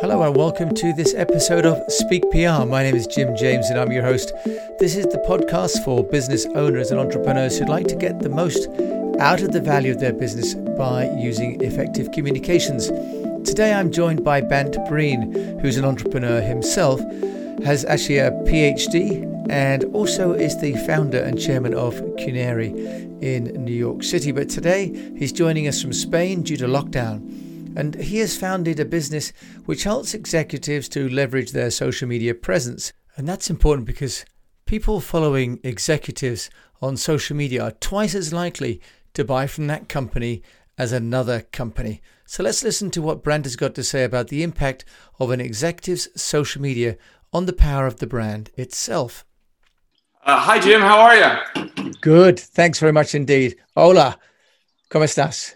Hello and welcome to this episode of Speak PR. My name is Jim James and I'm your host. This is the podcast for business owners and entrepreneurs who'd like to get the most out of the value of their business by using effective communications. Today I'm joined by Bant Breen, who's an entrepreneur himself, has actually a PhD and also is the founder and chairman of Qnary in New York City. But today he's joining us from Spain due to lockdown and he has founded a business which helps executives to leverage their social media presence. And that's important because people following executives on social media are twice as likely to buy from that company as another company. So let's listen to what Bant has got to say about the impact of an executive's social media on the power of the brand itself. Uh, hi, Jim. How are you? Good. Thanks very much indeed. Hola. ¿Cómo estás?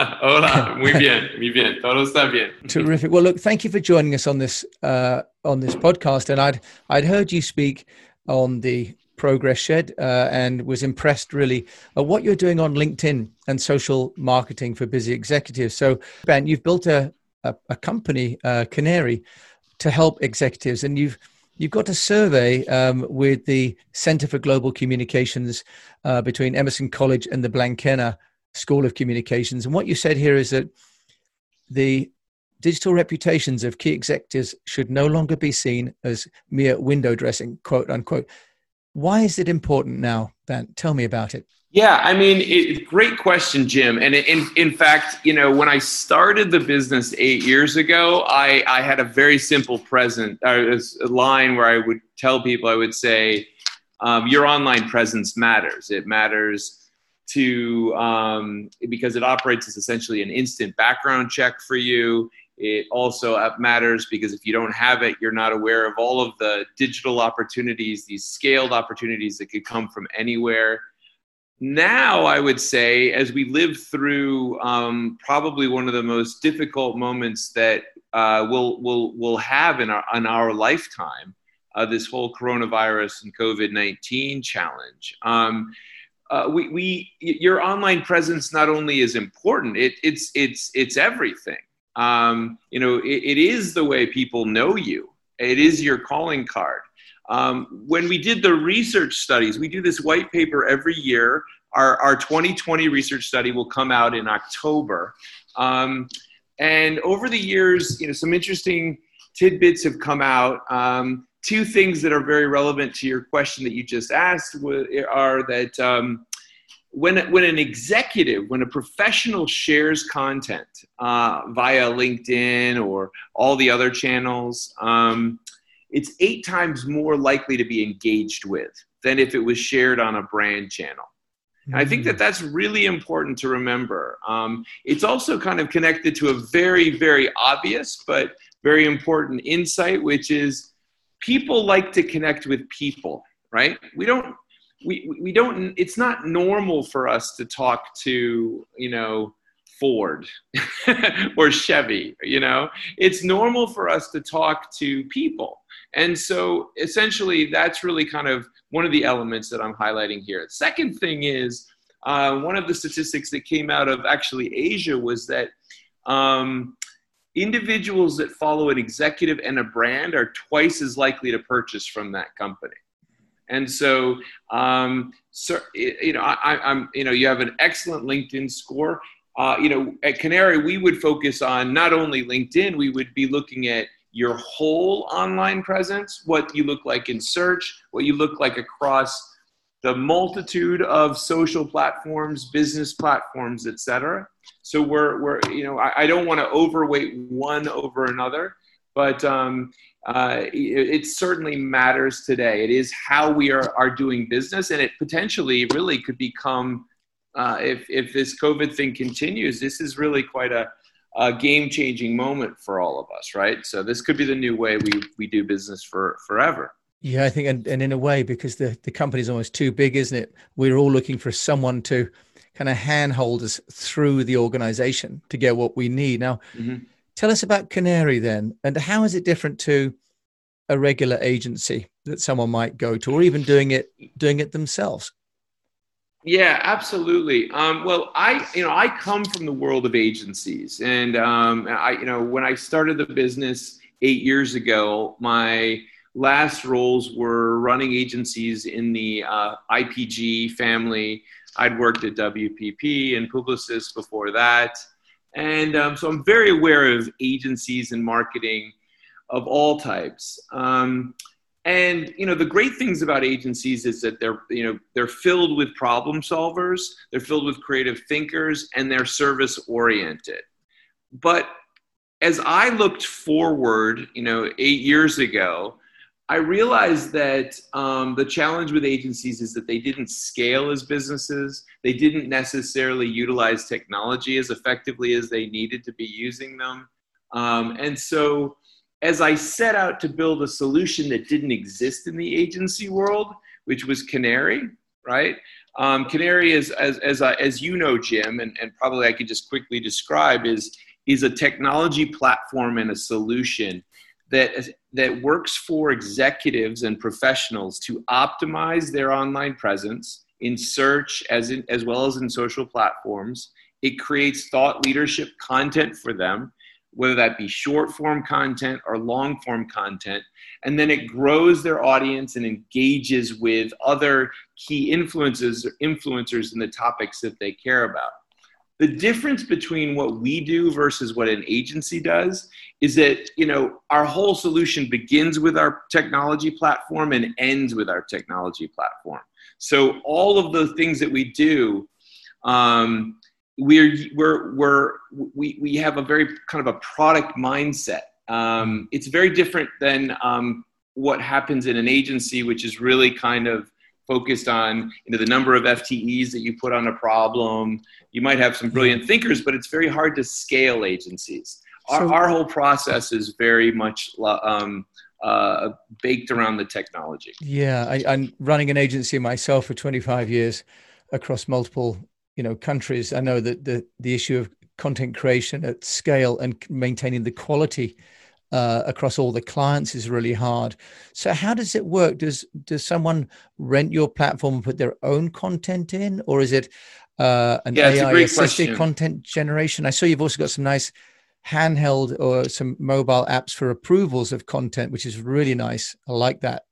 Hola, muy bien, muy bien, todo está bien. Terrific. Well, look, thank you for joining us on this uh, on this podcast. And I'd I'd heard you speak on the Progress Shed uh, and was impressed really at what you're doing on LinkedIn and social marketing for busy executives. So, Bant, you've built a a, a company, uh, Qnary, to help executives, and you've you've got a survey um, with the Center for Global Communications uh, between Emerson College and the Blanquerna School of Communications. And what you said here is that the digital reputations of key executives should no longer be seen as mere window dressing, quote unquote. Why is it important now, Bant? Tell me about it. Yeah, I mean, it, great question, Jim. And in, in fact, you know, when I started the business eight years ago, I, I had a very simple present, uh, line where I would tell people, I would say, um, your online presence matters. It matters to um, because it operates as essentially an instant background check for you. It also matters because if you don't have it, you're not aware of all of the digital opportunities, these scaled opportunities that could come from anywhere. Now, I would say, as we live through um, probably one of the most difficult moments that uh, we'll, we'll, we'll have in our, in our lifetime, uh, this whole coronavirus and COVID 19 challenge. Um, uh, we, we your online presence not only is important it, it's it's it's everything. Um, you know it, it is the way people know you. It is your calling card. Um, when we did the research studies we do this white paper every year. Our, our 2020 research study will come out in october. Um, and over the years you know some interesting tidbits have come out. Um, two things that are very relevant to your question that you just asked are that um, when, when an executive, when a professional shares content uh, via LinkedIn or all the other channels, um, it's eight times more likely to be engaged with than if it was shared on a brand channel. Mm-hmm. I think that mm. that's really important to remember. Um, it's also kind of connected to a very, very obvious but very important insight, which is people like to connect with people, right? We don't we we don't it's not normal for us to talk to you know Ford or Chevy, you know. It's normal for us to talk to people. And so essentially that's really kind of one of the elements that I'm highlighting here. The second thing is uh, one of the statistics that came out of actually Asia was that um, individuals that follow an executive and a brand are twice as likely to purchase from that company. And so, um, so you know, I, am you know, you have an excellent LinkedIn score. Uh, you know, at Canary, we would focus on not only LinkedIn, we would be looking at your whole online presence, what you look like in search, what you look like across the multitude of social platforms, business platforms, etc. So we're, we're, you know, I, I don't want to overweight one over another, but um, uh, it, it, certainly matters today. It is how we are, are doing business, and it potentially really could become, uh, if, if this COVID thing continues, this is really quite a, a game changing moment for all of us, right? So this could be the new way we, we do business for forever. Yeah, I think, and, and in a way, because the, the company's almost too big, isn't it? We're all looking for someone to kind of handhold us through the organization to get what we need. Now, mm-hmm Tell us about Canary then, and how is it different to a regular agency that someone might go to, or even doing it doing it themselves? Yeah, absolutely. Um, well, I, you know, I come from the world of agencies, and um, I, you know, when I started the business eight years ago, my last roles were running agencies in the uh, IPG family. I'd worked at WPP and Publicis before that, and um, so I'm very aware of agencies and marketing of all types. Um, and you know the great things about agencies is that they're you know they're filled with problem solvers they're filled with creative thinkers and they're service oriented but as i looked forward you know eight years ago i realized that um, the challenge with agencies is that they didn't scale as businesses they didn't necessarily utilize technology as effectively as they needed to be using them um, and so as I set out to build a solution that didn't exist in the agency world, which was Canary, right? Um, Canary is, as, as, as you know, Jim, and, and probably I could just quickly describe, is, is a technology platform and a solution that, that works for executives and professionals to optimize their online presence in search as, in, as well as in social platforms. It creates thought leadership content for them whether that be short form content or long form content. And then it grows their audience and engages with other key influences influencers in the topics that they care about. The difference between what we do versus what an agency does is that you know our whole solution begins with our technology platform and ends with our technology platform. So all of the things that we do um, we're we're we're we we have a very kind of a product mindset. Um, it's very different than um, what happens in an agency, which is really kind of focused on you know the number of FTEs that you put on a problem. You might have some brilliant thinkers, but it's very hard to scale agencies. Our, so, our whole process is very much um, uh, baked around the technology. Yeah, I, I'm running an agency myself for 25 years across multiple you know countries i know that the the issue of content creation at scale and maintaining the quality uh, across all the clients is really hard. So how does it work? Does does someone rent your platform and put their own content in, or is it uh, an yeah, AI assisted content generation? I saw you've also got some nice handheld or some mobile apps for approvals of content, which is really nice. I like that.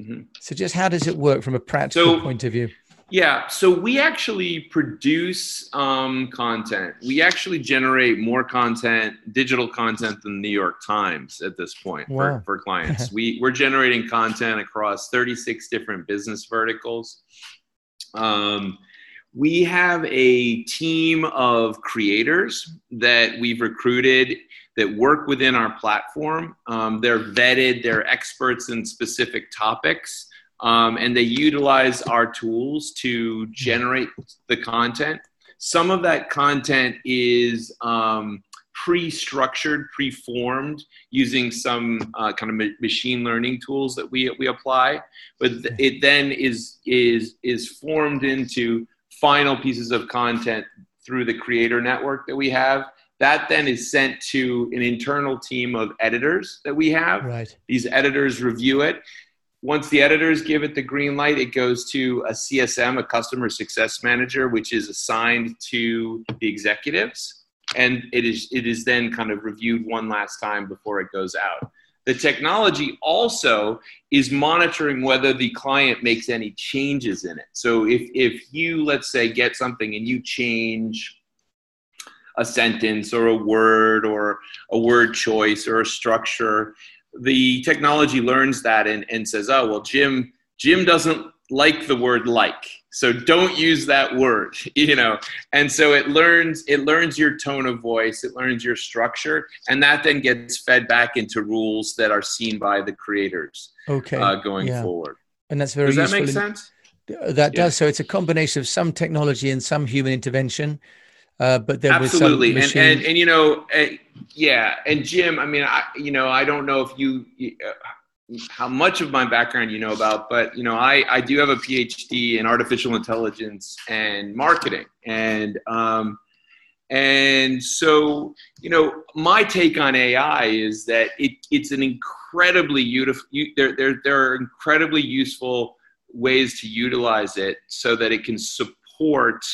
Mm-hmm. So just how does it work from a practical so, point of view? Yeah, so we actually produce um, content. We actually generate more content, digital content, than the New York Times at this point wow. for, for clients. we, we're generating content across 36 different business verticals. Um, we have a team of creators that we've recruited that work within our platform. Um, they're vetted, they're experts in specific topics um, and they utilize our tools to generate the content. Some of that content is um, pre-structured, pre-formed using some uh, kind of ma- machine learning tools that we we apply. But th- it then is is is formed into final pieces of content through the creator network that we have. That then is sent to an internal team of editors that we have. Right. These editors review it once the editors give it the green light, it goes to a CSM, a customer success manager, which is assigned to the executives. And it is, it is then kind of reviewed one last time before it goes out. The technology also is monitoring whether the client makes any changes in it. So if, if you, let's say, get something and you change a sentence or a word or a word choice or a structure, the technology learns that and, and says, oh, well, Jim, Jim doesn't like the word like. So don't use that word, you know. And so it learns it learns your tone of voice, it learns your structure, and that then gets fed back into rules that are seen by the creators. Okay. Uh, going yeah. forward. And that's very Does that make sense? That yeah. does. So it's a combination of some technology and some human intervention uh, but then absolutely, and, and and you know, uh, yeah, and Jim, I mean, I you know, I don't know if you. Uh, how much of my background you know about, but you know, I, I do have a PhD in artificial intelligence and marketing, and um, and so you know, my take on AI is that it, it's an incredibly beautiful. There there there are incredibly useful ways to utilize it so that it can support support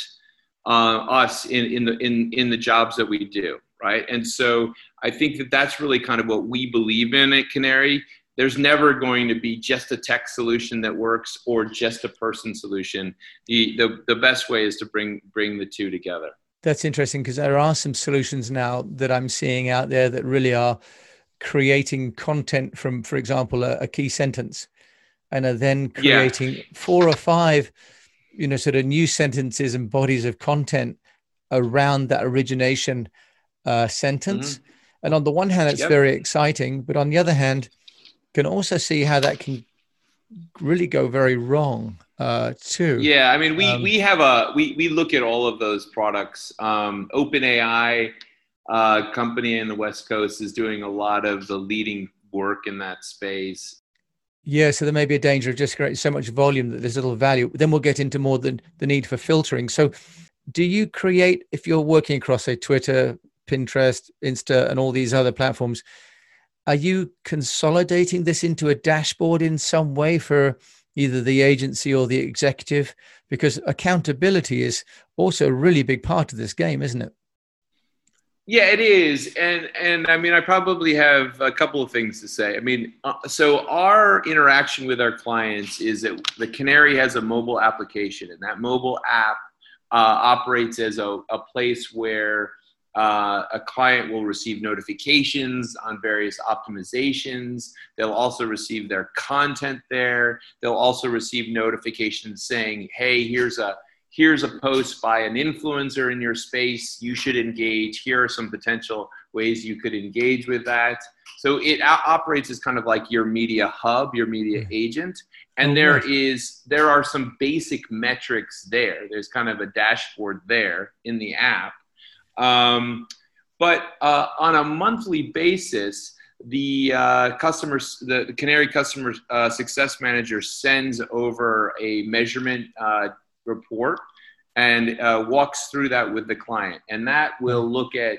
uh, us in, in the in in the jobs that we do, right? And so I think that that's really kind of what we believe in at Canary. There's never going to be just a tech solution that works or just a person solution. The the, the best way is to bring bring the two together. That's interesting because there are some solutions now that I'm seeing out there that really are creating content from, for example, a, a key sentence, and are then creating yeah. four or five you know sort of new sentences and bodies of content around that origination uh, sentence mm-hmm. and on the one hand it's yep. very exciting but on the other hand can also see how that can really go very wrong uh, too yeah i mean we um, we have a we we look at all of those products um, openai uh, company in the west coast is doing a lot of the leading work in that space yeah, so there may be a danger of just creating so much volume that there's little value. Then we'll get into more than the need for filtering. So, do you create if you're working across say Twitter, Pinterest, Insta, and all these other platforms? Are you consolidating this into a dashboard in some way for either the agency or the executive? Because accountability is also a really big part of this game, isn't it? Yeah, it is, and and I mean, I probably have a couple of things to say. I mean, uh, so our interaction with our clients is that the Canary has a mobile application, and that mobile app uh, operates as a, a place where uh, a client will receive notifications on various optimizations. They'll also receive their content there. They'll also receive notifications saying, "Hey, here's a." here's a post by an influencer in your space you should engage here are some potential ways you could engage with that so it operates as kind of like your media hub your media mm-hmm. agent and oh, there is there are some basic metrics there there's kind of a dashboard there in the app um, but uh, on a monthly basis the uh, customers, the, Canary customer uh, success manager sends over a measurement uh, report and uh, walks through that with the client. And that will look at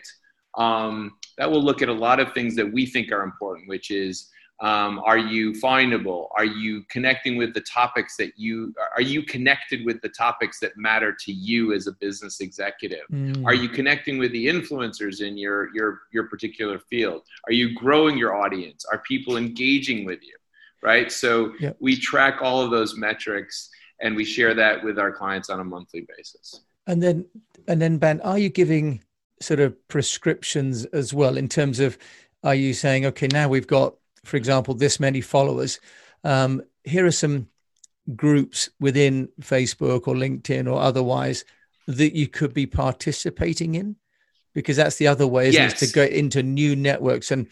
um, that will look at a lot of things that we think are important which is um, are you findable are you connecting with the topics that you are you connected with the topics that matter to you as a business executive mm. are you connecting with the influencers in your your your particular field are you growing your audience are people engaging with you right so yep. we track all of those metrics and we share that with our clients on a monthly basis. And then, and then, Bant, are you giving sort of prescriptions as well in terms of, are you saying, okay, now we've got, for example, this many followers. Um, here are some groups within Facebook or LinkedIn or otherwise that you could be participating in, because that's the other way, is to go into new networks. And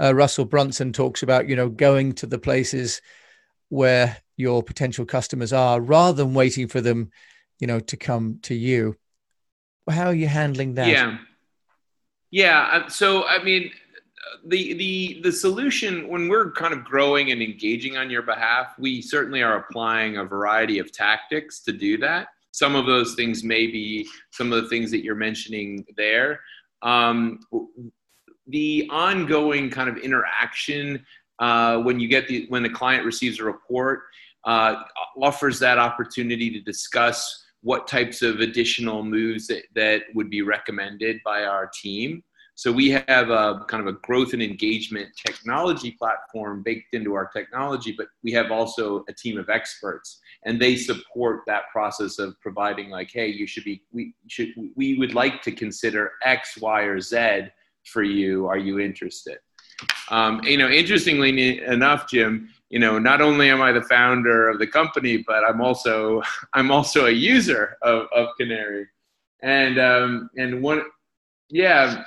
uh, Russell Brunson talks about, you know, going to the places where your potential customers are rather than waiting for them you know to come to you how are you handling that yeah yeah uh, so i mean the the the solution when we're kind of growing and engaging on your behalf we certainly are applying a variety of tactics to do that some of those things may be some of the things that you're mentioning there um, the ongoing kind of interaction uh, when you get the when the client receives a report uh, offers that opportunity to discuss what types of additional moves that, that would be recommended by our team. So we have a kind of a growth and engagement technology platform baked into our technology, but we have also a team of experts and they support that process of providing like, hey, you should be, we should, we would like to consider X, Y, or Z for you. Are you interested? Um, you know, interestingly enough, Jim, you know, not only am I the founder of the company, but I'm also I'm also a user of, of Canary, and um, and one, yeah,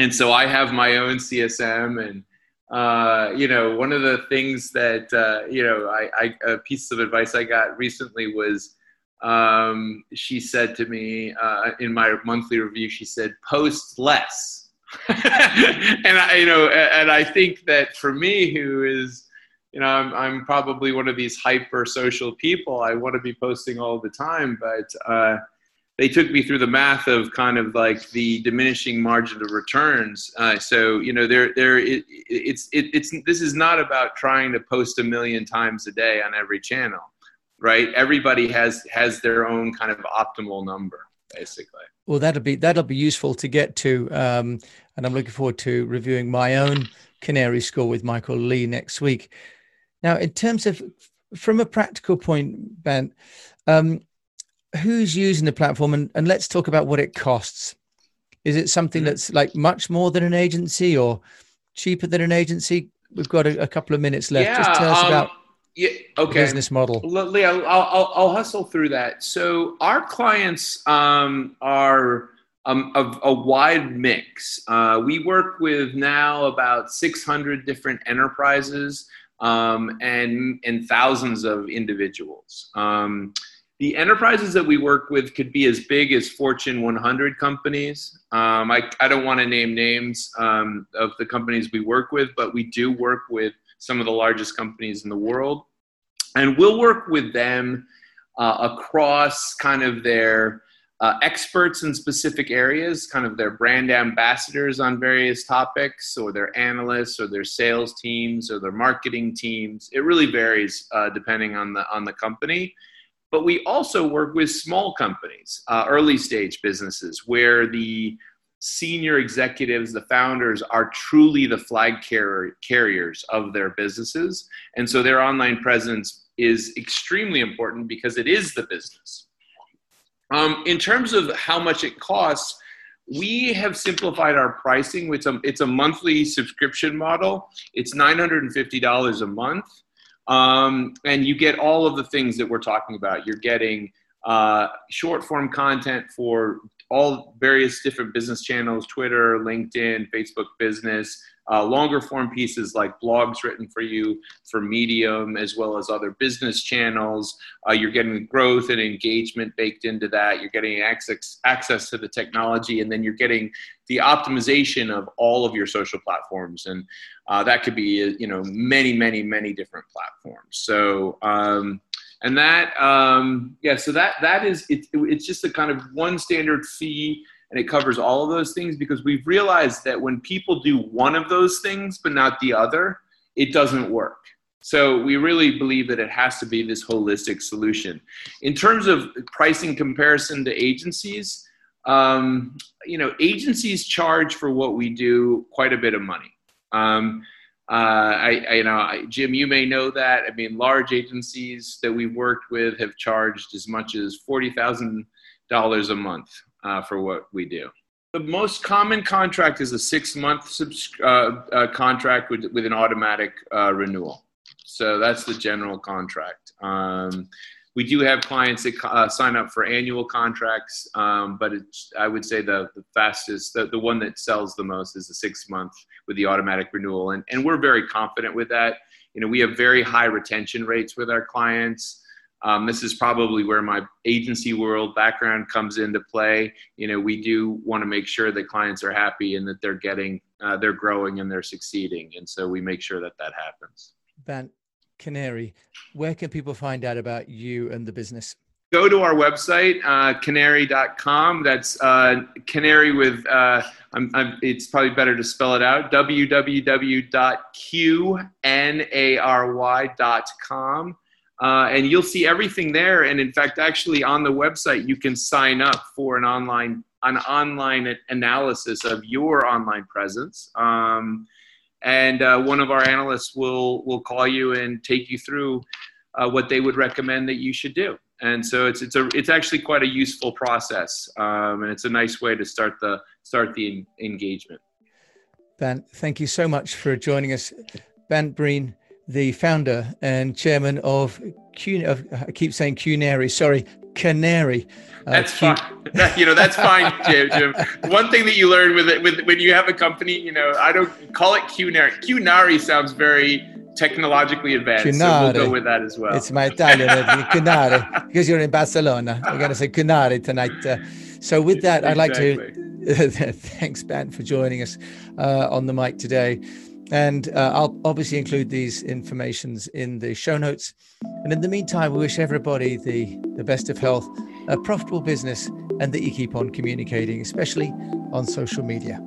and so I have my own CSM, and uh, you know, one of the things that uh, you know, I, I a piece of advice I got recently was. Um, she said to me uh, in my monthly review, she said, "Post less." and I, you know, and I think that for me, who is, you know, I'm, I'm probably one of these hyper social people. I want to be posting all the time, but uh, they took me through the math of kind of like the diminishing margin of returns. Uh, so you know, there, there, it, it's, it, it's. This is not about trying to post a million times a day on every channel. right? Everybody has has their own kind of optimal number, basically. Well, that'll be that'll be useful to get to, um, and I'm looking forward to reviewing my own Canary score with Michael Lee next week. Now, in terms of from a practical point, Bant, um, who's using the platform, and, and let's talk about what it costs. Is it something mm-hmm. that's like much more than an agency or cheaper than an agency? We've got a, a couple of minutes left. Yeah, Just tell us um, about yeah, okay. business model. Leo, I'll, I'll, I'll, hustle through that. So our clients um, are um, a, a, wide mix. Uh, we work with now about 600 different enterprises um, and, and thousands of individuals. The enterprises that we work with could be as big as Fortune 100 companies. Um, I, I don't want to name names um, of the companies we work with, but we do work with some of the largest companies in the world. And we'll work with them uh, across kind of their uh, experts in specific areas, kind of their brand ambassadors on various topics, or their analysts, or their sales teams, or their marketing teams. It really varies uh, depending on the on the company. But we also work with small companies, uh, early stage businesses, where the senior executives, the founders, are truly the flag car- carriers of their businesses. And so their online presence is extremely important because it is the business. Um, in terms of how much it costs, we have simplified our pricing. It's a, it's a monthly subscription model. It's $950 a month. Um, and you get all of the things that we're talking about. You're getting uh, short form content for all various different business channels Twitter, LinkedIn, Facebook business, uh, longer form pieces like blogs written for you for Medium, as well as other business channels. Uh, you're getting growth and engagement baked into that. You're getting access, access to the technology, and then you're getting the optimization of all of your social platforms. And uh, that could be, you know, many, many, many different platforms. So, um, and that um, yeah so that that is it, it's just a kind of one standard fee and it covers all of those things because we've realized that when people do one of those things but not the other it doesn't work. So we really believe that it has to be this holistic solution. In terms of pricing comparison to agencies um, you know agencies charge for what we do quite a bit of money. Um, uh, I, I, you know, I, Jim, you may know that. I mean, large agencies that we've worked with have charged as much as forty thousand dollars a month uh, for what we do. The most common contract is a six-month subs- uh, uh contract with, with an automatic uh, renewal. So that's the general contract. Um, we do have clients that uh, sign up for annual contracts, um, but I would say the, the fastest, the, the one that sells the most is the six month with the automatic renewal. And, and we're very confident with that. You know, we have very high retention rates with our clients. Um, this is probably where my agency world background comes into play. You know, we do want to make sure that clients are happy and that they're getting, uh, they're growing and they're succeeding. And so we make sure that that happens. Bant, Canary, where can people find out about you and the business? Go to our website, uh, canary.com. That's uh, canary with, uh, I'm, I'm, it's probably better to spell it out www.qnary.com. Uh, and you'll see everything there. And in fact, actually, on the website, you can sign up for an online an online analysis of your online presence. Um, and uh, one of our analysts will will call you and take you through uh, what they would recommend that you should do. And so it's it's a it's actually quite a useful process, um, and it's a nice way to start the start the engagement. Bant, thank you so much for joining us, Bant Breen, the founder and chairman of Q. Of, I keep saying Qnary. Sorry, Canary. Uh, that's fine. you know, that's fine, Jim, Jim. One thing that you learn with it, with when you have a company, you know, I don't call it Qnary. Qnary sounds very technologically advanced, Cunare. so we'll go with that as well. It's my Italian, Cunare, because you're in Barcelona. We're going to say Cunare tonight. Uh, so with that, I'd like to thanks, Bant, for joining us uh, on the mic today. And uh, I'll obviously include these informations in the show notes. And in the meantime, we wish everybody the, the best of health, a profitable business, and that you keep on communicating, especially on social media.